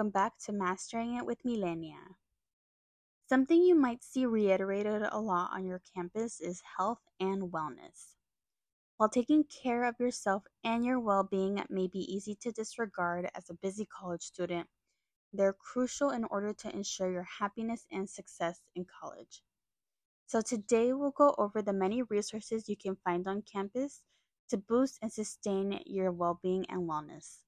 Welcome back to Mastering It with Milenia. Something you might see reiterated a lot on your campus is health and wellness. While taking care of yourself and your well being may be easy to disregard as a busy college student, they're crucial in order to ensure your happiness and success in college. So, today we'll go over the many resources you can find on campus to boost and sustain your well being and wellness.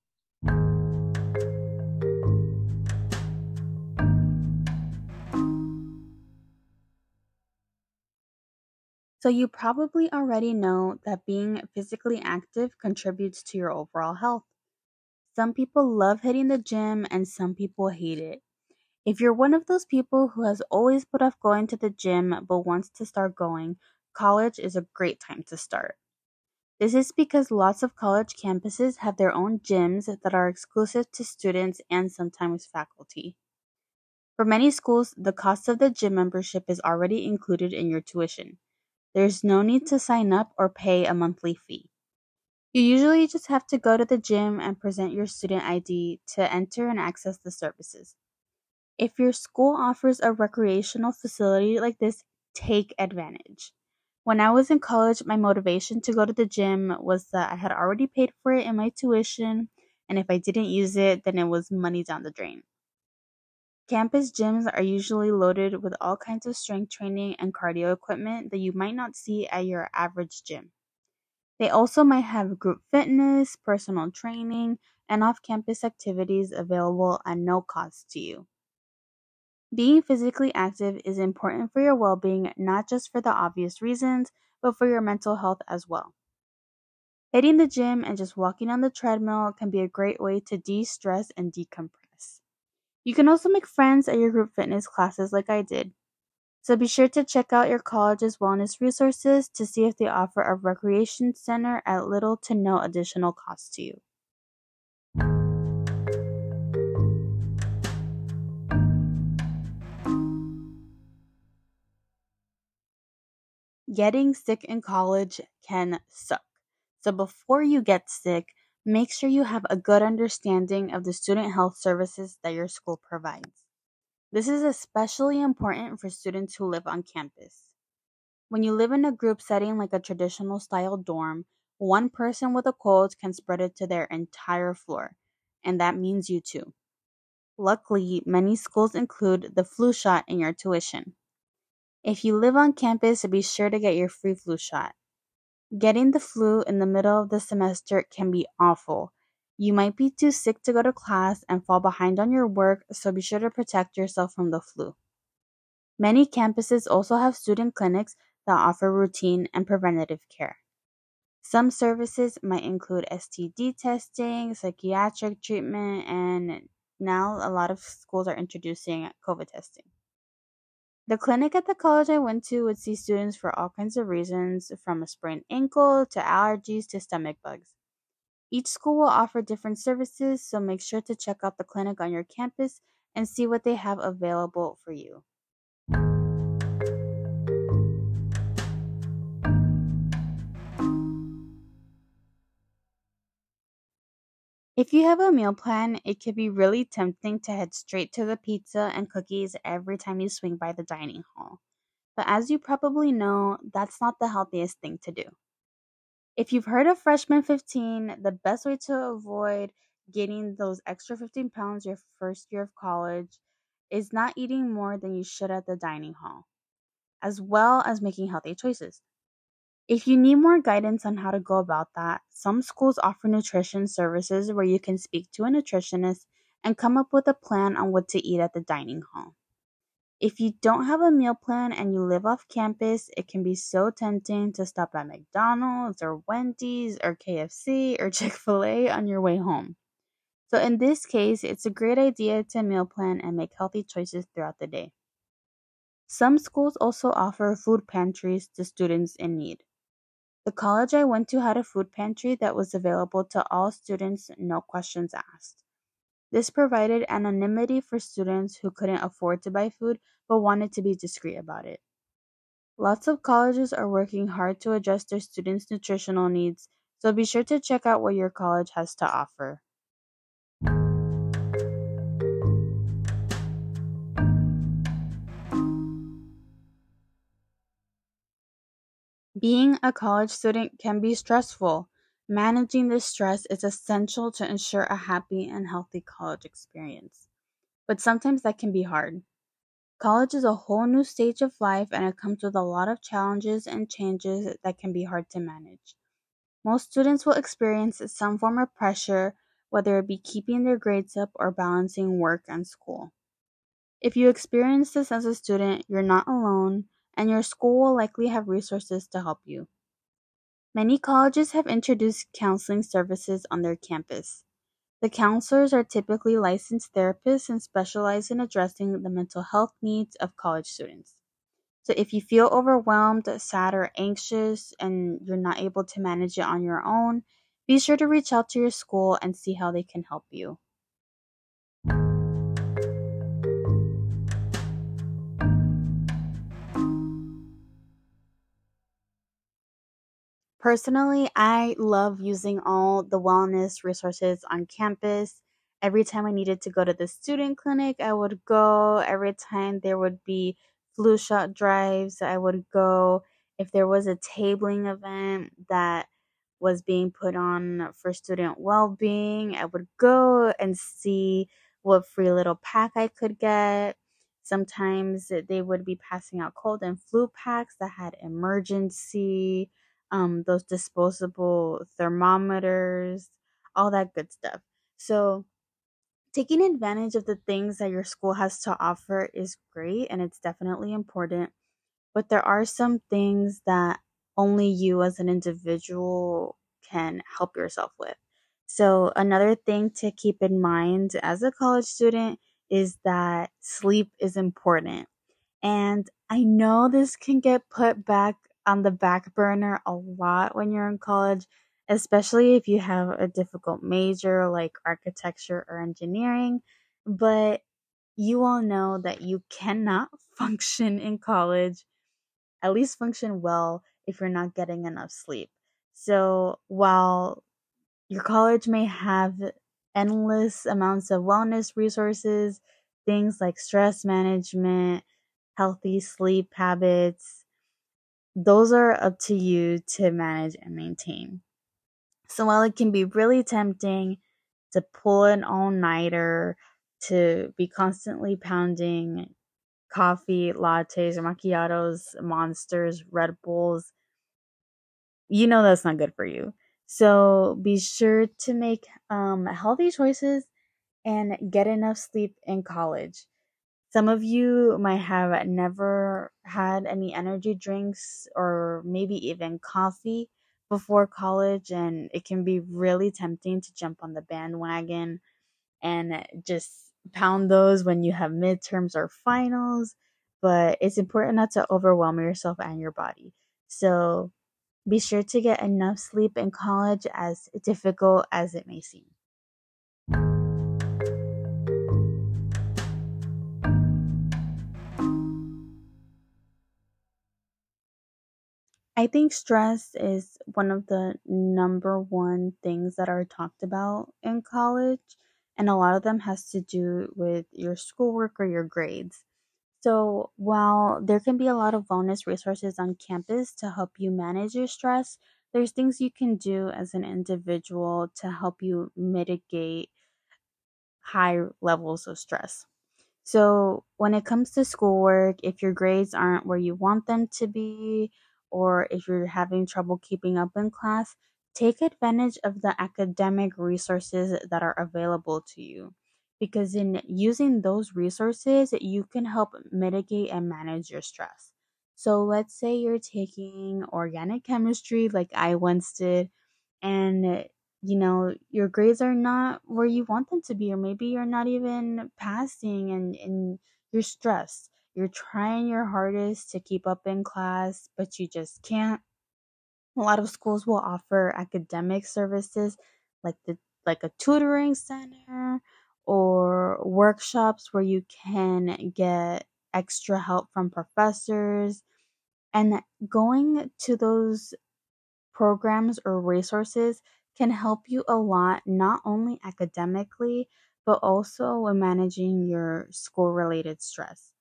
So, you probably already know that being physically active contributes to your overall health. Some people love hitting the gym and some people hate it. If you're one of those people who has always put off going to the gym but wants to start going, college is a great time to start. This is because lots of college campuses have their own gyms that are exclusive to students and sometimes faculty. For many schools, the cost of the gym membership is already included in your tuition. There's no need to sign up or pay a monthly fee. You usually just have to go to the gym and present your student ID to enter and access the services. If your school offers a recreational facility like this, take advantage. When I was in college, my motivation to go to the gym was that I had already paid for it in my tuition, and if I didn't use it, then it was money down the drain. Campus gyms are usually loaded with all kinds of strength training and cardio equipment that you might not see at your average gym. They also might have group fitness, personal training, and off campus activities available at no cost to you. Being physically active is important for your well being, not just for the obvious reasons, but for your mental health as well. Hitting the gym and just walking on the treadmill can be a great way to de stress and decompress. You can also make friends at your group fitness classes like I did. So be sure to check out your college's wellness resources to see if they offer a recreation center at little to no additional cost to you. Getting sick in college can suck. So before you get sick, Make sure you have a good understanding of the student health services that your school provides. This is especially important for students who live on campus. When you live in a group setting like a traditional style dorm, one person with a cold can spread it to their entire floor, and that means you too. Luckily, many schools include the flu shot in your tuition. If you live on campus, be sure to get your free flu shot. Getting the flu in the middle of the semester can be awful. You might be too sick to go to class and fall behind on your work, so be sure to protect yourself from the flu. Many campuses also have student clinics that offer routine and preventative care. Some services might include STD testing, psychiatric treatment, and now a lot of schools are introducing COVID testing. The clinic at the college I went to would see students for all kinds of reasons, from a sprained ankle to allergies to stomach bugs. Each school will offer different services, so make sure to check out the clinic on your campus and see what they have available for you. If you have a meal plan, it can be really tempting to head straight to the pizza and cookies every time you swing by the dining hall. But as you probably know, that's not the healthiest thing to do. If you've heard of Freshman 15, the best way to avoid getting those extra 15 pounds your first year of college is not eating more than you should at the dining hall, as well as making healthy choices. If you need more guidance on how to go about that, some schools offer nutrition services where you can speak to a nutritionist and come up with a plan on what to eat at the dining hall. If you don't have a meal plan and you live off campus, it can be so tempting to stop at McDonald's or Wendy's or KFC or Chick fil A on your way home. So, in this case, it's a great idea to meal plan and make healthy choices throughout the day. Some schools also offer food pantries to students in need. The college I went to had a food pantry that was available to all students, no questions asked. This provided anonymity for students who couldn't afford to buy food but wanted to be discreet about it. Lots of colleges are working hard to address their students' nutritional needs, so be sure to check out what your college has to offer. Being a college student can be stressful. Managing this stress is essential to ensure a happy and healthy college experience. But sometimes that can be hard. College is a whole new stage of life and it comes with a lot of challenges and changes that can be hard to manage. Most students will experience some form of pressure, whether it be keeping their grades up or balancing work and school. If you experience this as a student, you're not alone, and your school will likely have resources to help you. Many colleges have introduced counseling services on their campus. The counselors are typically licensed therapists and specialize in addressing the mental health needs of college students. So if you feel overwhelmed, sad, or anxious, and you're not able to manage it on your own, be sure to reach out to your school and see how they can help you. Personally, I love using all the wellness resources on campus. Every time I needed to go to the student clinic, I would go. Every time there would be flu shot drives, I would go. If there was a tabling event that was being put on for student well being, I would go and see what free little pack I could get. Sometimes they would be passing out cold and flu packs that had emergency um, those disposable thermometers, all that good stuff. So, taking advantage of the things that your school has to offer is great and it's definitely important. But there are some things that only you as an individual can help yourself with. So, another thing to keep in mind as a college student is that sleep is important. And I know this can get put back on the back burner a lot when you're in college, especially if you have a difficult major like architecture or engineering. But you all know that you cannot function in college, at least function well, if you're not getting enough sleep. So while your college may have endless amounts of wellness resources, things like stress management, healthy sleep habits, those are up to you to manage and maintain. So while it can be really tempting to pull an all nighter, to be constantly pounding coffee, lattes, or macchiatos, monsters, Red Bulls, you know that's not good for you. So be sure to make um, healthy choices and get enough sleep in college. Some of you might have never had any energy drinks or maybe even coffee before college, and it can be really tempting to jump on the bandwagon and just pound those when you have midterms or finals. But it's important not to overwhelm yourself and your body. So be sure to get enough sleep in college, as difficult as it may seem. I think stress is one of the number one things that are talked about in college, and a lot of them has to do with your schoolwork or your grades. So, while there can be a lot of wellness resources on campus to help you manage your stress, there's things you can do as an individual to help you mitigate high levels of stress. So, when it comes to schoolwork, if your grades aren't where you want them to be, or if you're having trouble keeping up in class, take advantage of the academic resources that are available to you. Because in using those resources, you can help mitigate and manage your stress. So, let's say you're taking organic chemistry, like I once did, and you know your grades are not where you want them to be or maybe you're not even passing and and you're stressed you're trying your hardest to keep up in class but you just can't a lot of schools will offer academic services like the like a tutoring center or workshops where you can get extra help from professors and going to those programs or resources can help you a lot, not only academically, but also when managing your school related stress.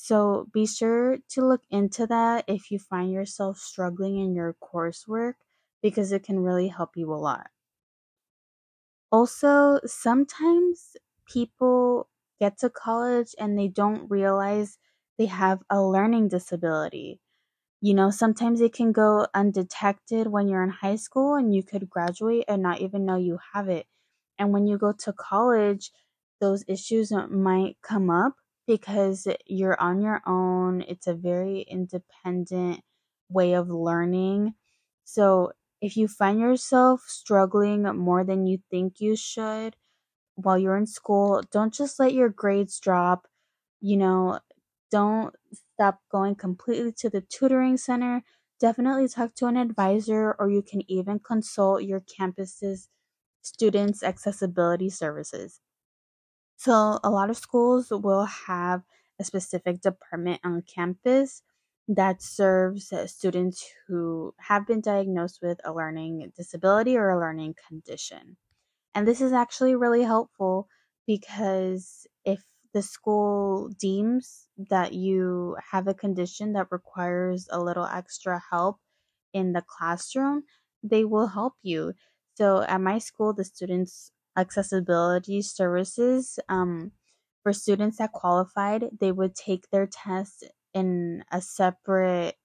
So be sure to look into that if you find yourself struggling in your coursework because it can really help you a lot. Also, sometimes people get to college and they don't realize they have a learning disability. You know, sometimes it can go undetected when you're in high school and you could graduate and not even know you have it. And when you go to college, those issues might come up because you're on your own. It's a very independent way of learning. So if you find yourself struggling more than you think you should while you're in school, don't just let your grades drop. You know, don't stop going completely to the tutoring center. Definitely talk to an advisor, or you can even consult your campus's students' accessibility services. So, a lot of schools will have a specific department on campus that serves uh, students who have been diagnosed with a learning disability or a learning condition. And this is actually really helpful because if the school deems that you have a condition that requires a little extra help in the classroom, they will help you. So at my school, the students accessibility services um, for students that qualified, they would take their test in a separate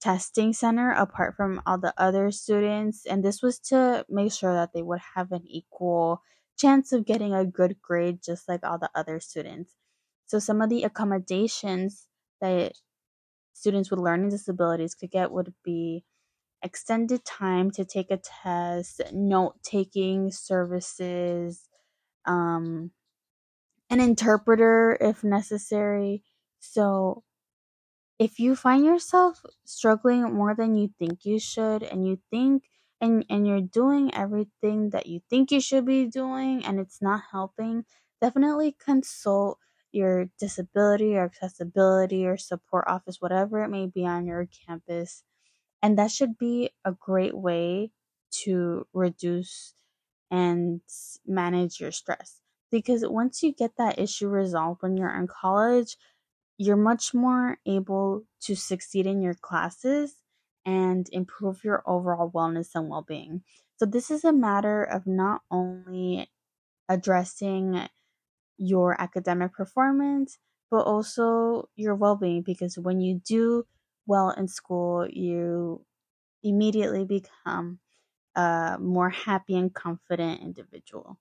testing center apart from all the other students and this was to make sure that they would have an equal chance of getting a good grade just like all the other students. So some of the accommodations that students with learning disabilities could get would be extended time to take a test note taking services um, an interpreter if necessary. So if you find yourself struggling more than you think you should and you think and and you're doing everything that you think you should be doing and it's not helping definitely consult your disability or accessibility or support office whatever it may be on your campus and that should be a great way to reduce and manage your stress because once you get that issue resolved when you're in college you're much more able to succeed in your classes and improve your overall wellness and well being. So, this is a matter of not only addressing your academic performance, but also your well being because when you do well in school, you immediately become a more happy and confident individual.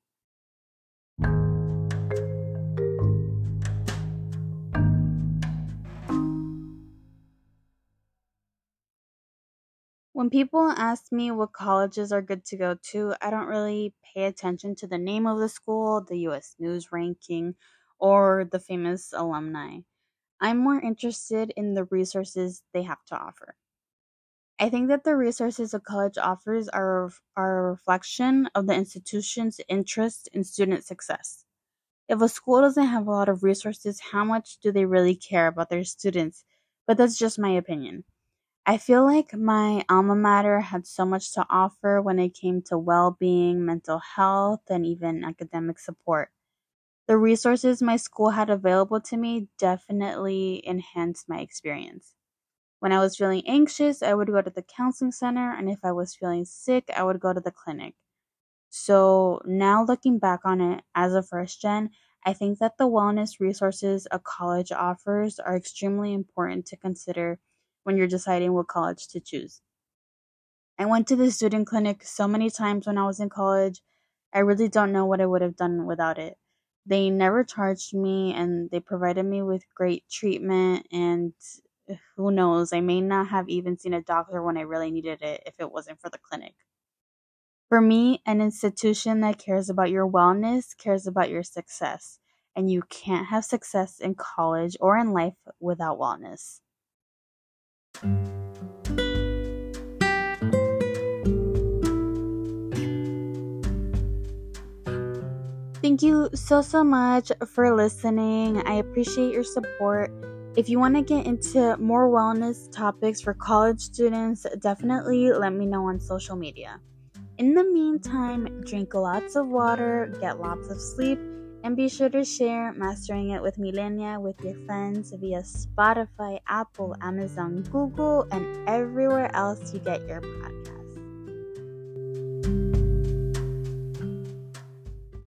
When people ask me what colleges are good to go to, I don't really pay attention to the name of the school, the US News ranking, or the famous alumni. I'm more interested in the resources they have to offer. I think that the resources a college offers are, are a reflection of the institution's interest in student success. If a school doesn't have a lot of resources, how much do they really care about their students? But that's just my opinion. I feel like my alma mater had so much to offer when it came to well being, mental health, and even academic support. The resources my school had available to me definitely enhanced my experience. When I was feeling anxious, I would go to the counseling center, and if I was feeling sick, I would go to the clinic. So now looking back on it as a first gen, I think that the wellness resources a college offers are extremely important to consider when you're deciding what college to choose. I went to the student clinic so many times when I was in college. I really don't know what I would have done without it. They never charged me and they provided me with great treatment and who knows, I may not have even seen a doctor when I really needed it if it wasn't for the clinic. For me, an institution that cares about your wellness cares about your success, and you can't have success in college or in life without wellness. Thank you so, so much for listening. I appreciate your support. If you want to get into more wellness topics for college students, definitely let me know on social media. In the meantime, drink lots of water, get lots of sleep, And be sure to share Mastering It with Milenia with your friends via Spotify, Apple, Amazon, Google, and everywhere else you get your podcast.